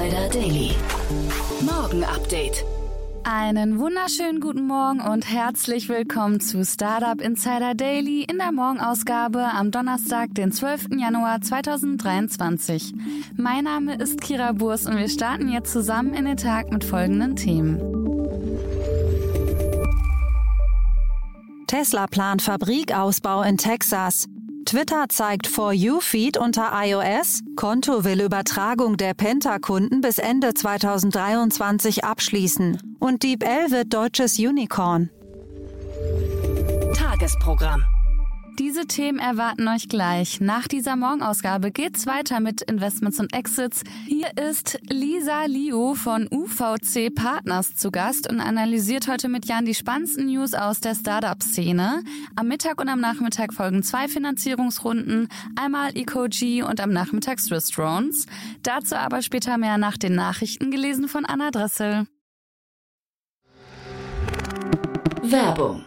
Insider Daily. Morgen Update. Einen wunderschönen guten Morgen und herzlich willkommen zu Startup Insider Daily in der Morgenausgabe am Donnerstag, den 12. Januar 2023. Mein Name ist Kira Burs und wir starten jetzt zusammen in den Tag mit folgenden Themen. Tesla plant Fabrikausbau in Texas. Twitter zeigt For You-Feed unter iOS. Konto will Übertragung der Penta-Kunden bis Ende 2023 abschließen. Und DeepL wird deutsches Unicorn. Tagesprogramm. Diese Themen erwarten euch gleich. Nach dieser Morgenausgabe geht's weiter mit Investments und Exits. Hier ist Lisa Liu von UVC Partners zu Gast und analysiert heute mit Jan die spannendsten News aus der Startup-Szene. Am Mittag und am Nachmittag folgen zwei Finanzierungsrunden, einmal EcoG und am Nachmittag Swiss Drones. Dazu aber später mehr nach den Nachrichten gelesen von Anna Dressel. Werbung.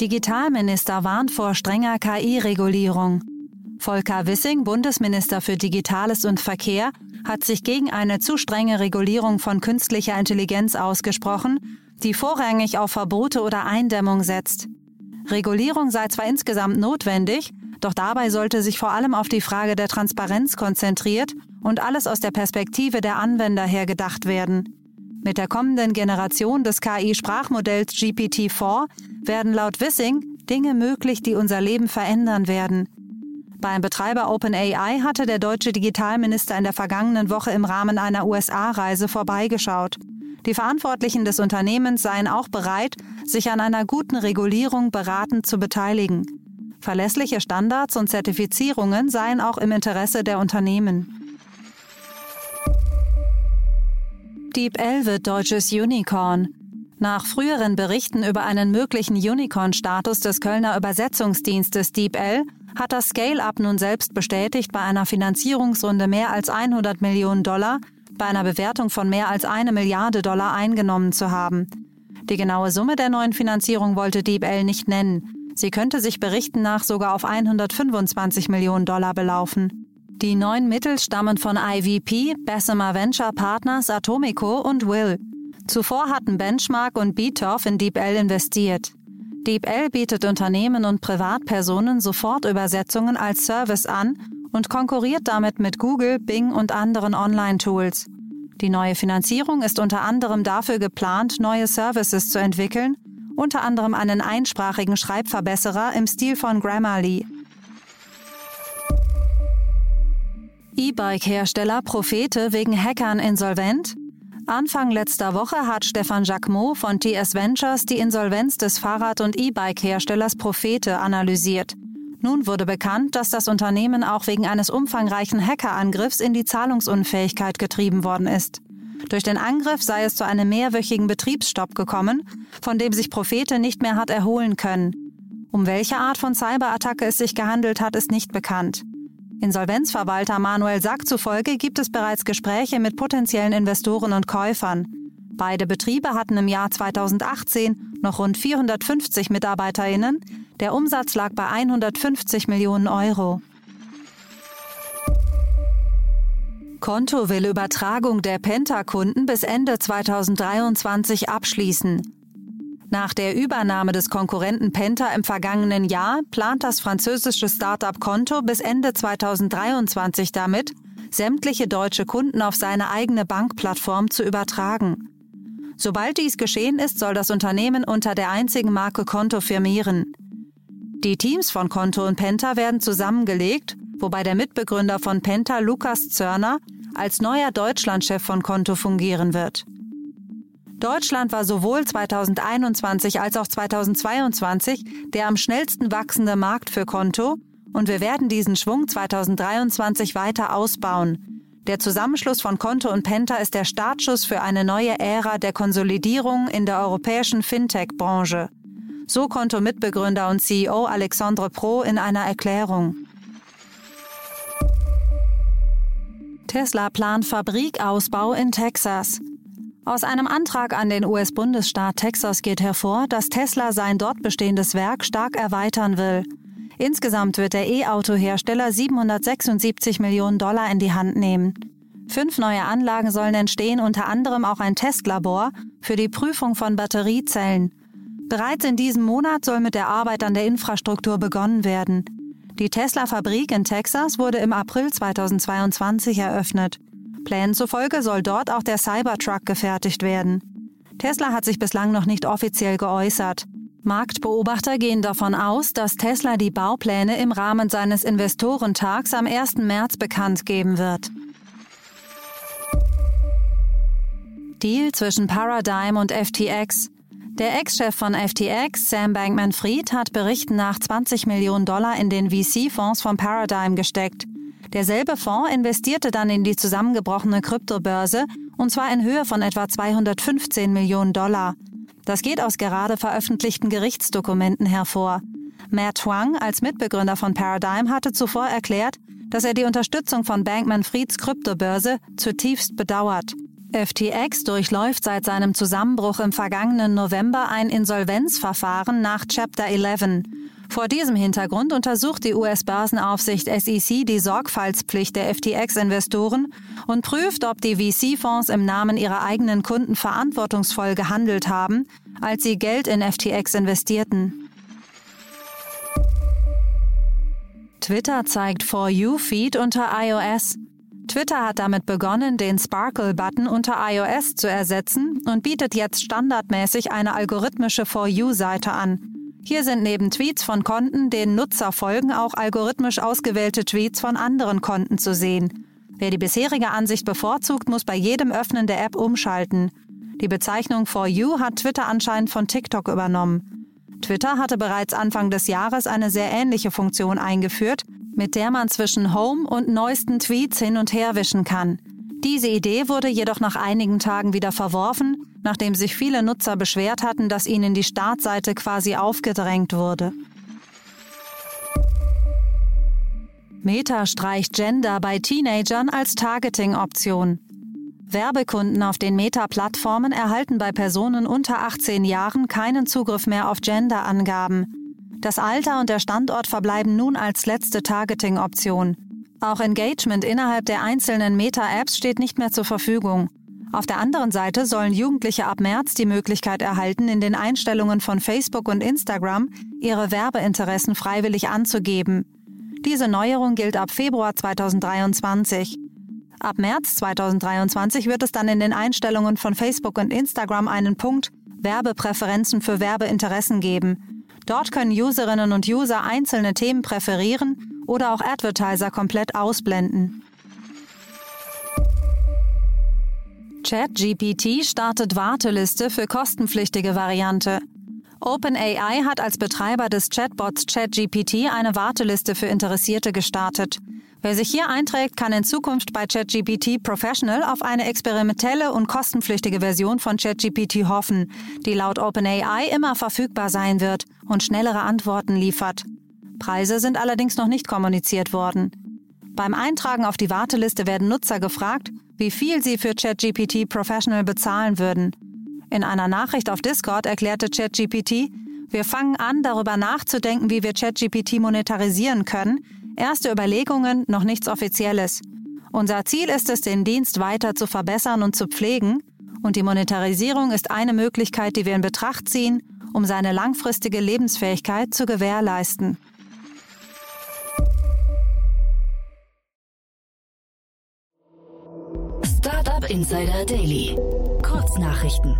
Digitalminister warnt vor strenger KI-Regulierung. Volker Wissing, Bundesminister für Digitales und Verkehr, hat sich gegen eine zu strenge Regulierung von künstlicher Intelligenz ausgesprochen, die vorrangig auf Verbote oder Eindämmung setzt. Regulierung sei zwar insgesamt notwendig, doch dabei sollte sich vor allem auf die Frage der Transparenz konzentriert und alles aus der Perspektive der Anwender her gedacht werden. Mit der kommenden Generation des KI-Sprachmodells GPT-4 werden laut Wissing Dinge möglich, die unser Leben verändern werden. Beim Betreiber OpenAI hatte der deutsche Digitalminister in der vergangenen Woche im Rahmen einer USA-Reise vorbeigeschaut. Die Verantwortlichen des Unternehmens seien auch bereit, sich an einer guten Regulierung beratend zu beteiligen. Verlässliche Standards und Zertifizierungen seien auch im Interesse der Unternehmen. DeepL wird deutsches Unicorn. Nach früheren Berichten über einen möglichen Unicorn-Status des Kölner Übersetzungsdienstes DeepL hat das Scale-Up nun selbst bestätigt, bei einer Finanzierungsrunde mehr als 100 Millionen Dollar bei einer Bewertung von mehr als eine Milliarde Dollar eingenommen zu haben. Die genaue Summe der neuen Finanzierung wollte DeepL nicht nennen. Sie könnte sich Berichten nach sogar auf 125 Millionen Dollar belaufen. Die neuen Mittel stammen von IVP, Bessemer Venture Partners, Atomico und Will. Zuvor hatten Benchmark und Beatoff in DeepL investiert. DeepL bietet Unternehmen und Privatpersonen Sofortübersetzungen als Service an und konkurriert damit mit Google, Bing und anderen Online-Tools. Die neue Finanzierung ist unter anderem dafür geplant, neue Services zu entwickeln, unter anderem einen einsprachigen Schreibverbesserer im Stil von Grammarly. E-Bike-Hersteller Prophete wegen Hackern insolvent? Anfang letzter Woche hat Stefan Jacquemot von TS Ventures die Insolvenz des Fahrrad- und E-Bike-Herstellers Prophete analysiert. Nun wurde bekannt, dass das Unternehmen auch wegen eines umfangreichen Hackerangriffs in die Zahlungsunfähigkeit getrieben worden ist. Durch den Angriff sei es zu einem mehrwöchigen Betriebsstopp gekommen, von dem sich Prophete nicht mehr hat erholen können. Um welche Art von Cyberattacke es sich gehandelt hat, ist nicht bekannt. Insolvenzverwalter Manuel Sack zufolge gibt es bereits Gespräche mit potenziellen Investoren und Käufern. Beide Betriebe hatten im Jahr 2018 noch rund 450 Mitarbeiterinnen. Der Umsatz lag bei 150 Millionen Euro. Konto will Übertragung der Penta-Kunden bis Ende 2023 abschließen. Nach der Übernahme des Konkurrenten Penta im vergangenen Jahr plant das französische Startup Konto bis Ende 2023 damit, sämtliche deutsche Kunden auf seine eigene Bankplattform zu übertragen. Sobald dies geschehen ist, soll das Unternehmen unter der einzigen Marke Konto firmieren. Die Teams von Konto und Penta werden zusammengelegt, wobei der Mitbegründer von Penta, Lukas Zörner, als neuer Deutschlandchef von Konto fungieren wird. Deutschland war sowohl 2021 als auch 2022 der am schnellsten wachsende Markt für Konto und wir werden diesen Schwung 2023 weiter ausbauen. Der Zusammenschluss von Konto und Penta ist der Startschuss für eine neue Ära der Konsolidierung in der europäischen Fintech-Branche. So Konto-Mitbegründer und CEO Alexandre Pro in einer Erklärung. Tesla plant Fabrikausbau in Texas. Aus einem Antrag an den US-Bundesstaat Texas geht hervor, dass Tesla sein dort bestehendes Werk stark erweitern will. Insgesamt wird der E-Auto-Hersteller 776 Millionen Dollar in die Hand nehmen. Fünf neue Anlagen sollen entstehen, unter anderem auch ein Testlabor für die Prüfung von Batteriezellen. Bereits in diesem Monat soll mit der Arbeit an der Infrastruktur begonnen werden. Die Tesla-Fabrik in Texas wurde im April 2022 eröffnet. Plänen zufolge soll dort auch der Cybertruck gefertigt werden. Tesla hat sich bislang noch nicht offiziell geäußert. Marktbeobachter gehen davon aus, dass Tesla die Baupläne im Rahmen seines Investorentags am 1. März bekannt geben wird. Deal zwischen Paradigm und FTX. Der Ex-Chef von FTX, Sam Bankman-Fried, hat Berichten nach 20 Millionen Dollar in den VC-Fonds von Paradigm gesteckt. Derselbe Fonds investierte dann in die zusammengebrochene Kryptobörse, und zwar in Höhe von etwa 215 Millionen Dollar. Das geht aus gerade veröffentlichten Gerichtsdokumenten hervor. Matt Huang als Mitbegründer von Paradigm hatte zuvor erklärt, dass er die Unterstützung von Bankman Frieds Kryptobörse zutiefst bedauert. FTX durchläuft seit seinem Zusammenbruch im vergangenen November ein Insolvenzverfahren nach Chapter 11. Vor diesem Hintergrund untersucht die US-Börsenaufsicht SEC die Sorgfaltspflicht der FTX-Investoren und prüft, ob die VC-Fonds im Namen ihrer eigenen Kunden verantwortungsvoll gehandelt haben, als sie Geld in FTX investierten. Twitter zeigt For You-Feed unter iOS. Twitter hat damit begonnen, den Sparkle-Button unter iOS zu ersetzen und bietet jetzt standardmäßig eine algorithmische For You-Seite an. Hier sind neben Tweets von Konten, denen Nutzer folgen, auch algorithmisch ausgewählte Tweets von anderen Konten zu sehen. Wer die bisherige Ansicht bevorzugt, muss bei jedem Öffnen der App umschalten. Die Bezeichnung For You hat Twitter anscheinend von TikTok übernommen. Twitter hatte bereits Anfang des Jahres eine sehr ähnliche Funktion eingeführt, mit der man zwischen Home und neuesten Tweets hin und her wischen kann. Diese Idee wurde jedoch nach einigen Tagen wieder verworfen, nachdem sich viele Nutzer beschwert hatten, dass ihnen die Startseite quasi aufgedrängt wurde. Meta streicht Gender bei Teenagern als Targeting-Option. Werbekunden auf den Meta-Plattformen erhalten bei Personen unter 18 Jahren keinen Zugriff mehr auf Gender-Angaben. Das Alter und der Standort verbleiben nun als letzte Targeting-Option. Auch Engagement innerhalb der einzelnen Meta-Apps steht nicht mehr zur Verfügung. Auf der anderen Seite sollen Jugendliche ab März die Möglichkeit erhalten, in den Einstellungen von Facebook und Instagram ihre Werbeinteressen freiwillig anzugeben. Diese Neuerung gilt ab Februar 2023. Ab März 2023 wird es dann in den Einstellungen von Facebook und Instagram einen Punkt Werbepräferenzen für Werbeinteressen geben. Dort können Userinnen und User einzelne Themen präferieren oder auch Advertiser komplett ausblenden. ChatGPT startet Warteliste für kostenpflichtige Variante. OpenAI hat als Betreiber des Chatbots ChatGPT eine Warteliste für Interessierte gestartet. Wer sich hier einträgt, kann in Zukunft bei ChatGPT Professional auf eine experimentelle und kostenpflichtige Version von ChatGPT hoffen, die laut OpenAI immer verfügbar sein wird und schnellere Antworten liefert. Preise sind allerdings noch nicht kommuniziert worden. Beim Eintragen auf die Warteliste werden Nutzer gefragt, wie viel sie für ChatGPT Professional bezahlen würden. In einer Nachricht auf Discord erklärte ChatGPT, wir fangen an, darüber nachzudenken, wie wir ChatGPT monetarisieren können, Erste Überlegungen, noch nichts Offizielles. Unser Ziel ist es, den Dienst weiter zu verbessern und zu pflegen, und die Monetarisierung ist eine Möglichkeit, die wir in Betracht ziehen, um seine langfristige Lebensfähigkeit zu gewährleisten. Insider Daily. Kurznachrichten.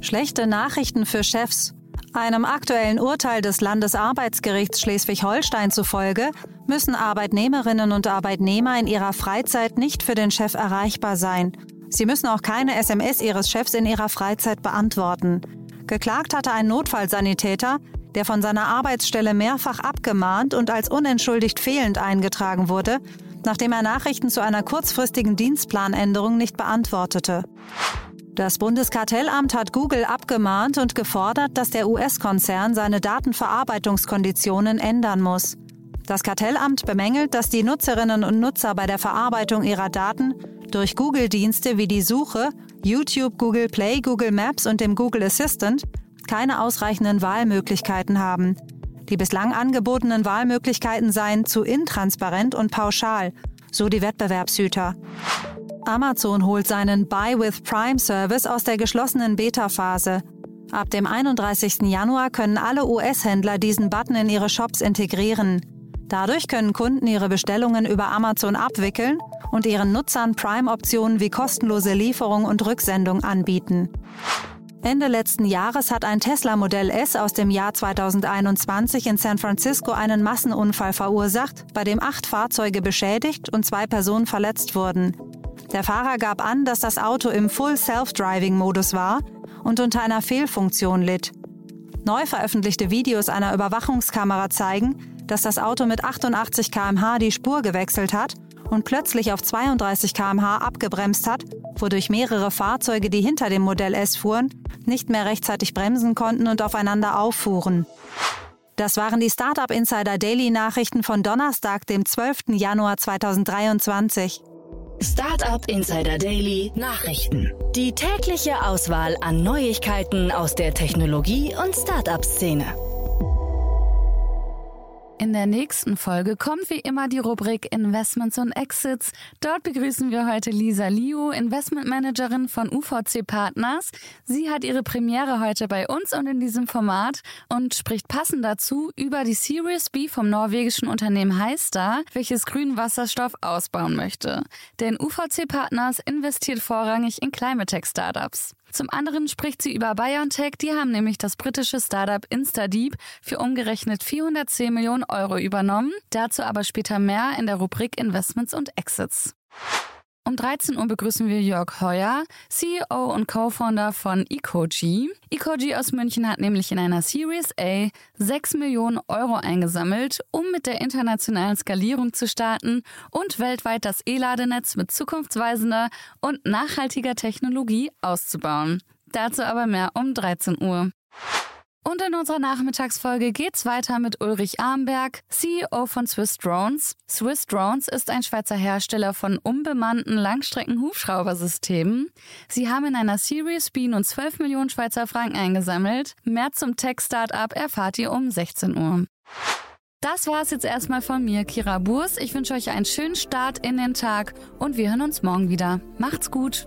Schlechte Nachrichten für Chefs. Einem aktuellen Urteil des Landesarbeitsgerichts Schleswig-Holstein zufolge müssen Arbeitnehmerinnen und Arbeitnehmer in ihrer Freizeit nicht für den Chef erreichbar sein. Sie müssen auch keine SMS ihres Chefs in ihrer Freizeit beantworten. Geklagt hatte ein Notfallsanitäter, der von seiner Arbeitsstelle mehrfach abgemahnt und als unentschuldigt fehlend eingetragen wurde, nachdem er Nachrichten zu einer kurzfristigen Dienstplanänderung nicht beantwortete. Das Bundeskartellamt hat Google abgemahnt und gefordert, dass der US-Konzern seine Datenverarbeitungskonditionen ändern muss. Das Kartellamt bemängelt, dass die Nutzerinnen und Nutzer bei der Verarbeitung ihrer Daten durch Google-Dienste wie die Suche, YouTube, Google Play, Google Maps und dem Google Assistant keine ausreichenden Wahlmöglichkeiten haben. Die bislang angebotenen Wahlmöglichkeiten seien zu intransparent und pauschal, so die Wettbewerbshüter. Amazon holt seinen Buy with Prime Service aus der geschlossenen Beta-Phase. Ab dem 31. Januar können alle US-Händler diesen Button in ihre Shops integrieren. Dadurch können Kunden ihre Bestellungen über Amazon abwickeln und ihren Nutzern Prime-Optionen wie kostenlose Lieferung und Rücksendung anbieten. Ende letzten Jahres hat ein Tesla Modell S aus dem Jahr 2021 in San Francisco einen Massenunfall verursacht, bei dem acht Fahrzeuge beschädigt und zwei Personen verletzt wurden. Der Fahrer gab an, dass das Auto im Full Self-Driving-Modus war und unter einer Fehlfunktion litt. Neu veröffentlichte Videos einer Überwachungskamera zeigen, dass das Auto mit 88 km/h die Spur gewechselt hat und plötzlich auf 32 km/h abgebremst hat, wodurch mehrere Fahrzeuge, die hinter dem Modell S fuhren, nicht mehr rechtzeitig bremsen konnten und aufeinander auffuhren. Das waren die Startup Insider Daily Nachrichten von Donnerstag, dem 12. Januar 2023. Startup Insider Daily Nachrichten. Die tägliche Auswahl an Neuigkeiten aus der Technologie- und Startup-Szene. In der nächsten Folge kommt wie immer die Rubrik Investments und Exits. Dort begrüßen wir heute Lisa Liu, Investmentmanagerin von UVC Partners. Sie hat ihre Premiere heute bei uns und in diesem Format und spricht passend dazu über die Series B vom norwegischen Unternehmen Heistar, welches grünen Wasserstoff ausbauen möchte. Denn UVC Partners investiert vorrangig in Climate Tech Startups. Zum anderen spricht sie über BioNTech, die haben nämlich das britische Startup InstaDeep für umgerechnet 410 Millionen Euro übernommen. Dazu aber später mehr in der Rubrik Investments und Exits. Um 13 Uhr begrüßen wir Jörg Heuer, CEO und Co-Founder von Ecogy. Ecogy aus München hat nämlich in einer Series A 6 Millionen Euro eingesammelt, um mit der internationalen Skalierung zu starten und weltweit das E-Ladenetz mit zukunftsweisender und nachhaltiger Technologie auszubauen. Dazu aber mehr um 13 Uhr. Und in unserer Nachmittagsfolge geht's weiter mit Ulrich Armberg, CEO von Swiss Drones. Swiss Drones ist ein Schweizer Hersteller von unbemannten Langstrecken-Hubschraubersystemen. Sie haben in einer Series B nun 12 Millionen Schweizer Franken eingesammelt. Mehr zum Tech-Startup erfahrt ihr um 16 Uhr. Das war's jetzt erstmal von mir, Kira Burs. Ich wünsche euch einen schönen Start in den Tag und wir hören uns morgen wieder. Macht's gut!